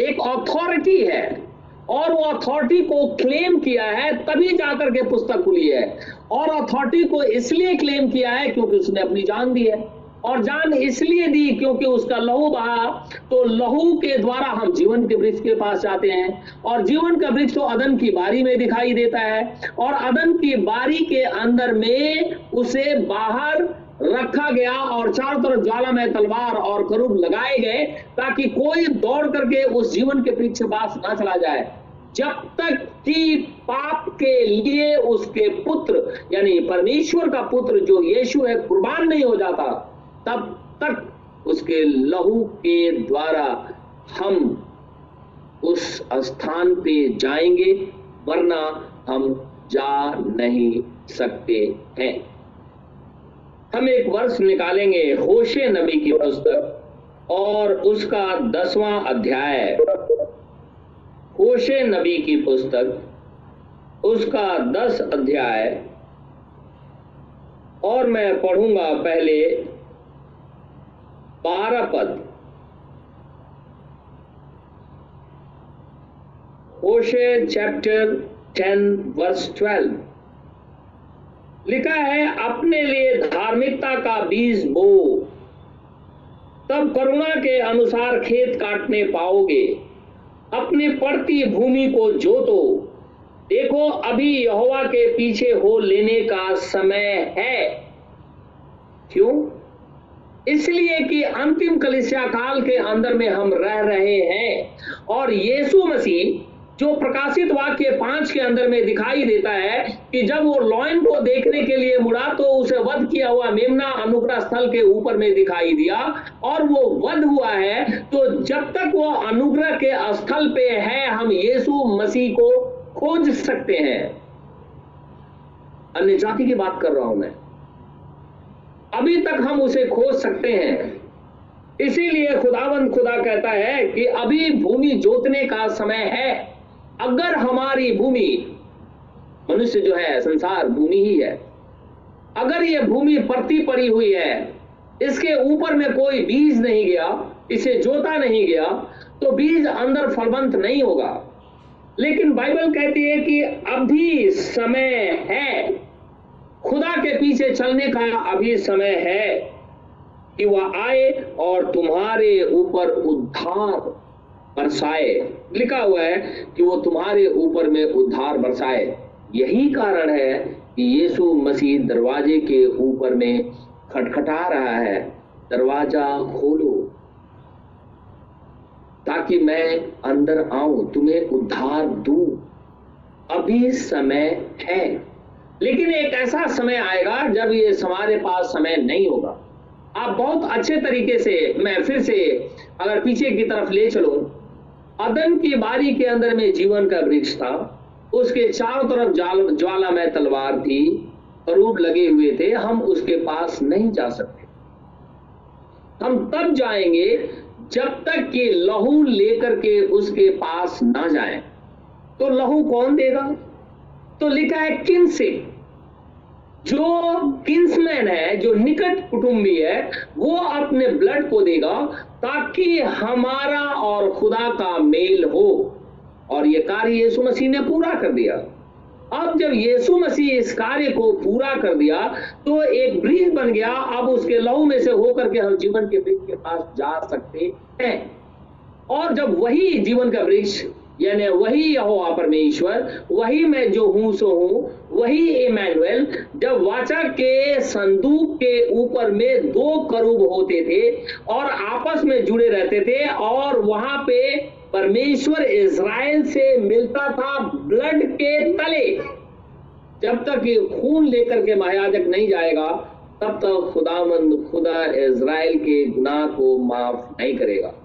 एक अथॉरिटी है। और वो अथॉरिटी को क्लेम किया है, तभी जाकर के पुस्तक खुली है। और अथॉरिटी को इसलिए क्लेम किया है क्योंकि उसने अपनी जान दी है। और जान इसलिए दी क्योंकि उसका लहू बहा तो लहू के द्वारा हम जीवन के वृक्ष के पास जाते हैं। और जीवन का वृक्ष तो अदन की बारी में दिखाई देता है। और अदन की बारी के अंदर में उसे बाहर रखा गया और चारों तरफ़ ज्वाला में तलवार और करूब लगाए गए ताकि कोई दौड़ करके उस जीवन के पीछे पास ना चला जाए। जब तक कि पाप के लिए उसके पुत्र, यानी परमेश्वर का पुत्र जो यीशु है, कुर्बान नहीं हो जाता, तब तक उसके लहू के द्वारा हम उस स्थान पे जाएँगे, वरना हम जा नहीं सकते हैं। हम एक वर्ष निकालेंगे होशे नबी की पुस्तक और उसका दसवां अध्याय। होशे नबी की पुस्तक, उसका दस अध्याय। और मैं पढ़ूँगा पहले बारह पद। होशे चैप्टर टेन वर्स ट्वेल्व। लिखा है, अपने लिए धार्मिकता का बीज बो। तब करुणा के अनुसार खेत काटने पाओगे। अपने पड़ती भूमि को जोतो। देखो, अभी यहोवा के पीछे हो लेने का समय है। क्यों? इसलिए कि अंतिम कलिसिया काल के अंदर में हम रह रहे हैं और यीशु मसीह जो प्रकाशित वाक्य पाँच के अंदर में दिखाई देता है कि जब वो लॉयन को देखने के लिए मुड़ा तो उसे वध किया हुआ मेमना अनुग्रह स्थल के ऊपर में दिखाई दिया। और वो वध हुआ है तो जब तक वो अनुग्रह के स्थल पे है, हम यीशु मसीह को खोज सकते हैं। अन्य जाति की बात कर रहा हूँ मैं। अभी तक हम उसे खोज सकते हैं। इसीलिए खुदावंद खुदा कहता है कि अभी भूमि जोतने का समय है। अगर हमारी भूमि मनुष्य जो है, संसार भूमि ही है, अगर ये भूमि परती पड़ी हुई है, इसके ऊपर में कोई बीज नहीं गया, इसे जोता नहीं गया तो बीज अंदर फलवंत नहीं होगा। लेकिन बाइबल कहती है कि अभी समय है, खुदा के पीछे चलने का अभी समय है कि वह आए और तुम्हारे ऊपर उद्धार बरसाए। लिखा हुआ है कि वो तुम्हारे ऊपर में उद्धार बरसाए। यही कारण है कि यीशु मसीह दरवाजे के ऊपर में खटखटा रहा है। दरवाज़ा खोलो, ताकि मैं अंदर आऊँ, तुम्हें उद्धार दूँ। अभी समय है। लेकिन एक ऐसा समय आएगा जब ये हमारे पास समय नहीं होगा। आप बहुत अच्छे तरीके से, मैं फिर से अगर पीछे की तरफ़ ले चलूँ अदन की बारी के अंदर में जीवन का वृक्ष था। उसके चारों तरफ़ ज्वाला में तलवार थी करूब लगे हुए थे। हम उसके पास नहीं जा सकते। हम तब जाएँगे जब तक कि लहू लेकर के उसके पास ना जाए। तो लहू कौन देगा? तो लिखा है किन से जो किन्समैन है, जो निकट कुटुंबी है, वो अपने ब्लड को देगा। ताकि हमारा और खुदा का मेल हो। और यह कार्य यीशु मसीह ने पूरा कर दिया। अब जब यीशु मसीह इस कार्य को पूरा कर दिया तो एक ब्रिज बन गया। अब उसके लहू में से होकर के हम जीवन के वृक्ष के पास जा सकते हैं। और जब वही जीवन का वृक्ष यानी वही यहोवा परमेश्वर, वही मैं जो हूँ, सो हूँ। वही इमैनुअल जब वाचा के संदूक के ऊपर में दो करूब होते थे और आपस में जुड़े रहते थे और वहाँ पे परमेश्वर इज़राइल से मिलता था ब्लड के तले। जब तक ये खून लेकर के महायाजक नहीं जाएगा, तब तक खुदामंद खुदा इज़राइल के गुनाह को माफ़ नहीं करेगा।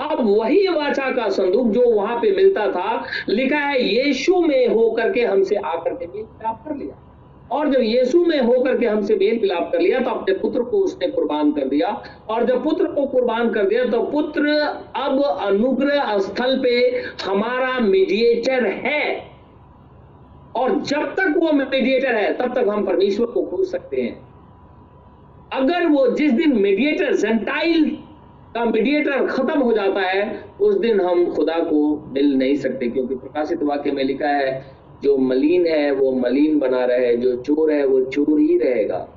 अब वही वाचा का संदूक जो वहाँ पे मिलता था, लिखा है, यीशु में होकर के हमसे आकर के मेल मिलाप कर लिया। और जब यीशु में होकर के हमसे मेल मिलाप कर लिया तो अपने पुत्र को उसने कुर्बान कर दिया। और जब पुत्र को कुर्बान कर दिया तो पुत्र अब अनुग्रह स्थल पे हमारा मीडिएटर है। और जब तक वो मीडिएटर है, तब तक हम परमेश्वर को खोज सकते हैं। अगर वो जिस दिन मीडिएटर जेंटाइल का मीडिएटर खत्म हो जाता है, उस दिन हम खुदा को मिल नहीं सकते, क्योंकि प्रकाशित वाक्य में लिखा है, जो मलिन है, वो मलिन बना रहे, जो चोर है, वो चोर ही रहेगा,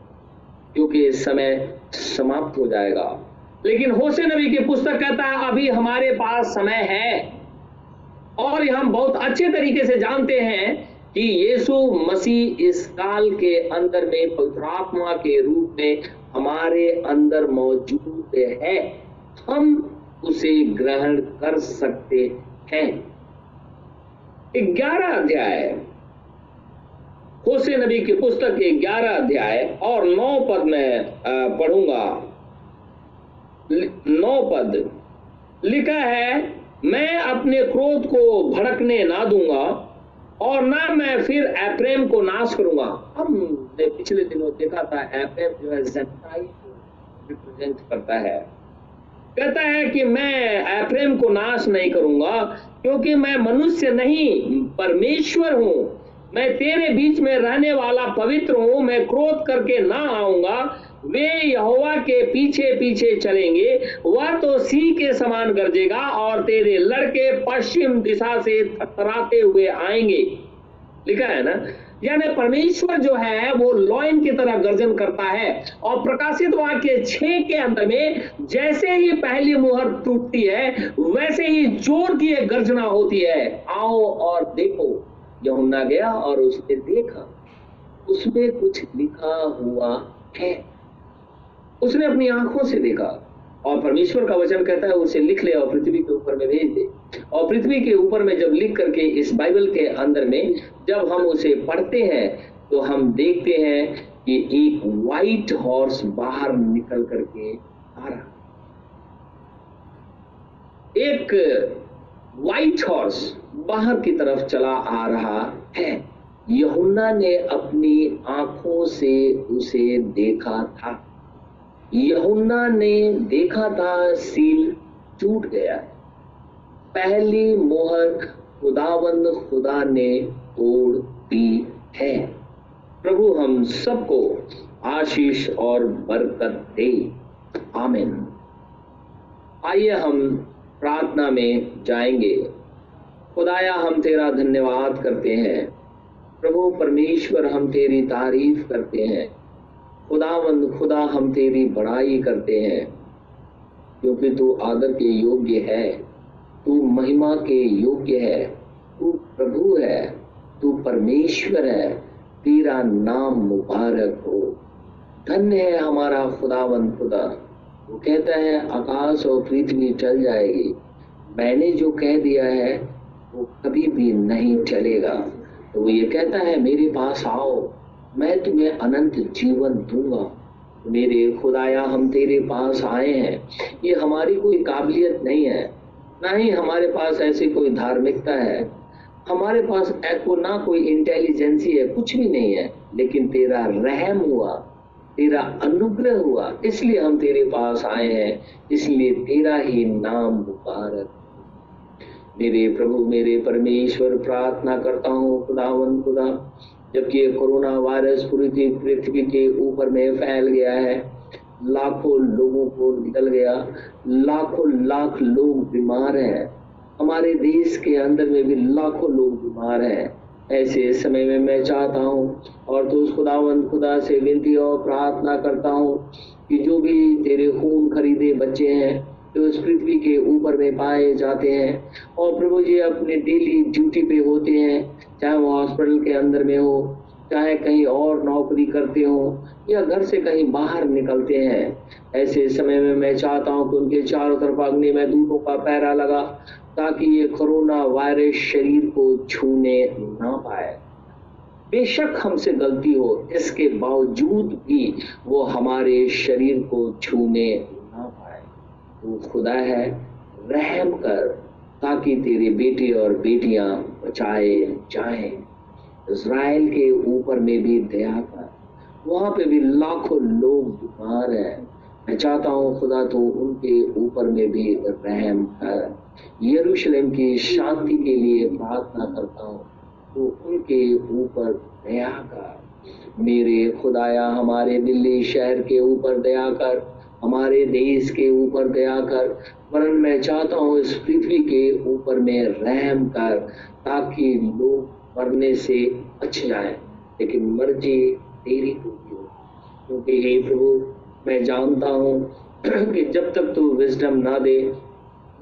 क्योंकि इस समय समाप्त हो जाएगा। लेकिन होसे नबी की पुस्तक कहता है, अभी हमारे पास समय है। और हम बहुत अच्छे तरीके से जानते हैं कि यीशु मसीह इस काल के अंदर में पवित्रात्मा के रूप में हमारे अंदर मौजूद है। हम उसे ग्रहण कर सकते हैं। ग्यारह अध्याय। होसे नबी की पुस्तक के ग्यारह अध्याय और नौ पद में पढ़ूँगा। नौ पद। लिखा है, मैं अपने क्रोध को भड़कने ना दूँगा और ना मैं फिर एप्रेम को नाश करूँगा। हमने पिछले दिनों देखा था, एप्रेम जो है रिप्रेजेंट करता है। कहता है कि मैं एप्रेम को नाश नहीं करूँगा, क्योंकि मैं मनुष्य नहीं, परमेश्वर हूँ। मैं तेरे बीच में रहने वाला पवित्र हूँ, मैं क्रोध करके ना आऊँगा। वे यहोवा के पीछे पीछे चलेंगे, वह तो सी के समान गरजेगा और तेरे लड़के पश्चिम दिशा से थराते हुए आएँगे। लिखा है ना? यानी परमेश्वर जो है, वो लॉइन की तरह गर्जन करता है और प्रकाशित वाक्य छह के अंदर में, जैसे ही पहली मुहर टूटती है, वैसे ही ज़ोर की एक गर्जना होती है। आओ और देखो यमुना गया और उसने देखा, उसमें कुछ लिखा हुआ है। उसने अपनी आँखों से देखा और परमेश्वर का वचन कहता है, उसे लिख ले और पृथ्वी के ऊपर में भेज दे। और पृथ्वी के ऊपर में जब लिख करके इस बाइबल के अंदर में जब हम उसे पढ़ते हैं तो हम देखते हैं कि एक वाइट हॉर्स बाहर निकल करके आ रहा एक व्हाइट हॉर्स बाहर की तरफ़ चला आ रहा है। यहुन्ना ने अपनी आँखों से उसे देखा था। यहुन्ना ने देखा था, सील टूट गया। पहली मोहर खुदावंद खुदा ने तोड़ दी है। प्रभु, हम सबको आशीष और बरकत दे। आमिन। आइए हम प्रार्थना में जाएँगे। खुदाया, हम तेरा धन्यवाद करते हैं। प्रभु, परमेश्वर, हम तेरी तारीफ़ करते हैं। खुदावंद खुदा, हम तेरी बड़ाई करते हैं। क्योंकि तू आदर के योग्य है। तू महिमा के योग्य है, तू प्रभु है, तू परमेश्वर है, तेरा नाम मुबारक हो। धन्य है हमारा खुदावंद खुदा। वो कहता है, आकाश और पृथ्वी चल जाएगी। मैंने जो कह दिया है, वो कभी भी नहीं चलेगा। तो वो ये कहता है, मेरे पास आओ, मैं तुम्हें अनंत जीवन दूँगा। मेरे खुदाया, हम तेरे पास आए हैं। ये हमारी कोई काबिलियत नहीं है। ना ही हमारे पास ऐसी कोई धार्मिकता है। हमारे पास को ना कोई इंटेलिजेंसी है कुछ भी नहीं है। लेकिन तेरा रहम हुआ, तेरा अनुग्रह हुआ, इसलिए हम तेरे पास आए हैं। इसलिए तेरा ही नाम मुबारक। मेरे प्रभु, मेरे परमेश्वर, प्रार्थना करता हूँ खुदावन खुदा, जबकि ये कोरोना वायरस पूरी पृथ्वी के ऊपर में फैल गया है। लाखों लोगों को निकल गया। लाखों लाख लोग बीमार हैं। हमारे देश के अंदर में भी लाखों लोग बीमार हैं। ऐसे समय में मैं चाहता हूँ और तो खुदावंद, खुदा से विनती और प्रार्थना करता हूँ कि जो भी तेरे खून खरीदे बच्चे हैं, जो इस पृथ्वी के ऊपर में पाए जाते हैं और प्रभु जी अपने डेली ड्यूटी पे होते हैं, चाहे वो हॉस्पिटल के अंदर में हो चाहे कहीं और नौकरी करते हो या घर से कहीं बाहर निकलते हैं। ऐसे समय में मैं चाहता हूँ कि उनके चारों तरफ़ अग्नि में दूतों का पैरा लगा, ताकि ये कोरोना वायरस शरीर को छूने ना पाए। बेशक हमसे गलती हो, इसके बावजूद भी वो हमारे शरीर को छूने ना पाए। वो खुदा है, रहम कर, ताकि तेरे बेटे और बेटियाँ बचाए जाएँ। इसराइल के ऊपर में भी दया कर। वहाँ पे भी लाखों लोग बीमार हैं। मैं चाहता हूँ खुदा तो उनके ऊपर में भी रहम कर। यरूशलेम की शांति के लिए प्रार्थना करता हूँ। तो उनके ऊपर दया कर। मेरे खुदाया, हमारे दिल्ली शहर के ऊपर दया कर। हमारे देश के ऊपर दया कर। वरन मैं चाहता हूँ इस पृथ्वी के ऊपर में रहम कर, ताकि लोग मरने से अच्छा है लेकिन मर्ज़ी तेरी पूरी हो। क्योंकि हे प्रभु, मैं जानता हूँ कि जब तक तू विजडम ना दे,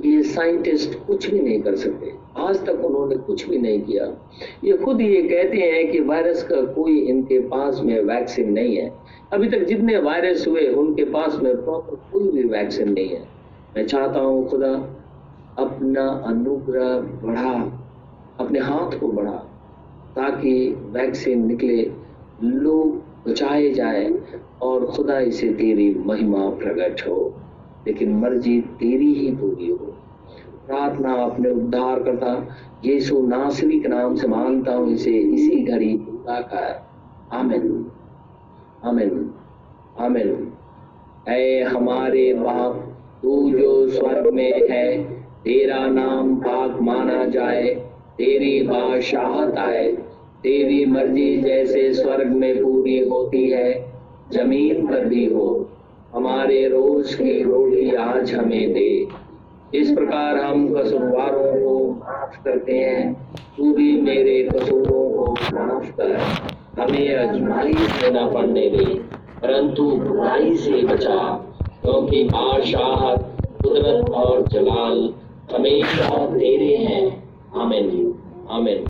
ये साइंटिस्ट कुछ भी नहीं कर सकते। आज तक उन्होंने कुछ भी नहीं किया। ये खुद ये कहते हैं कि वायरस का कोई इनके पास में वैक्सीन नहीं है। अभी तक जितने वायरस हुए, उनके पास में प्रॉपर कोई भी वैक्सीन नहीं है। मैं चाहता हूँ खुदा, अपना अनुग्रह बढ़ा, अपने हाथ को बढ़ा। ताकि वैक्सीन निकले, लोग बचाए जाए और खुदा इसे तेरी महिमा प्रकट हो। लेकिन मर्ज़ी तेरी ही पूरी हो। प्रार्थना अपने उद्धार करता, यीशु नासरी के नाम से माँगता हूँ, इसे इसी घड़ी पूरा कर। आमिन। आमिन। आमिन। ऐ हमारे बाप तू जो स्वर्ग में है, तेरा नाम पाक माना जाए, तेरी बादशाहत आए। तेरी मर्ज़ी जैसे स्वर्ग में पूरी होती है, ज़मीन पर भी हो। हमारे रोज की रोटी आज हमें दे। इस प्रकार हम कसूरवारों को माफ़ करते हैं। तू भी मेरे कसूरों को माफ़ कर। हमें अजमाई से न पड़ने दे, परंतु बुराई से बचा। क्योंकि बादशाहत कुदरत और जलाल हमेशा तेरे हैं। आमिन। आमिन।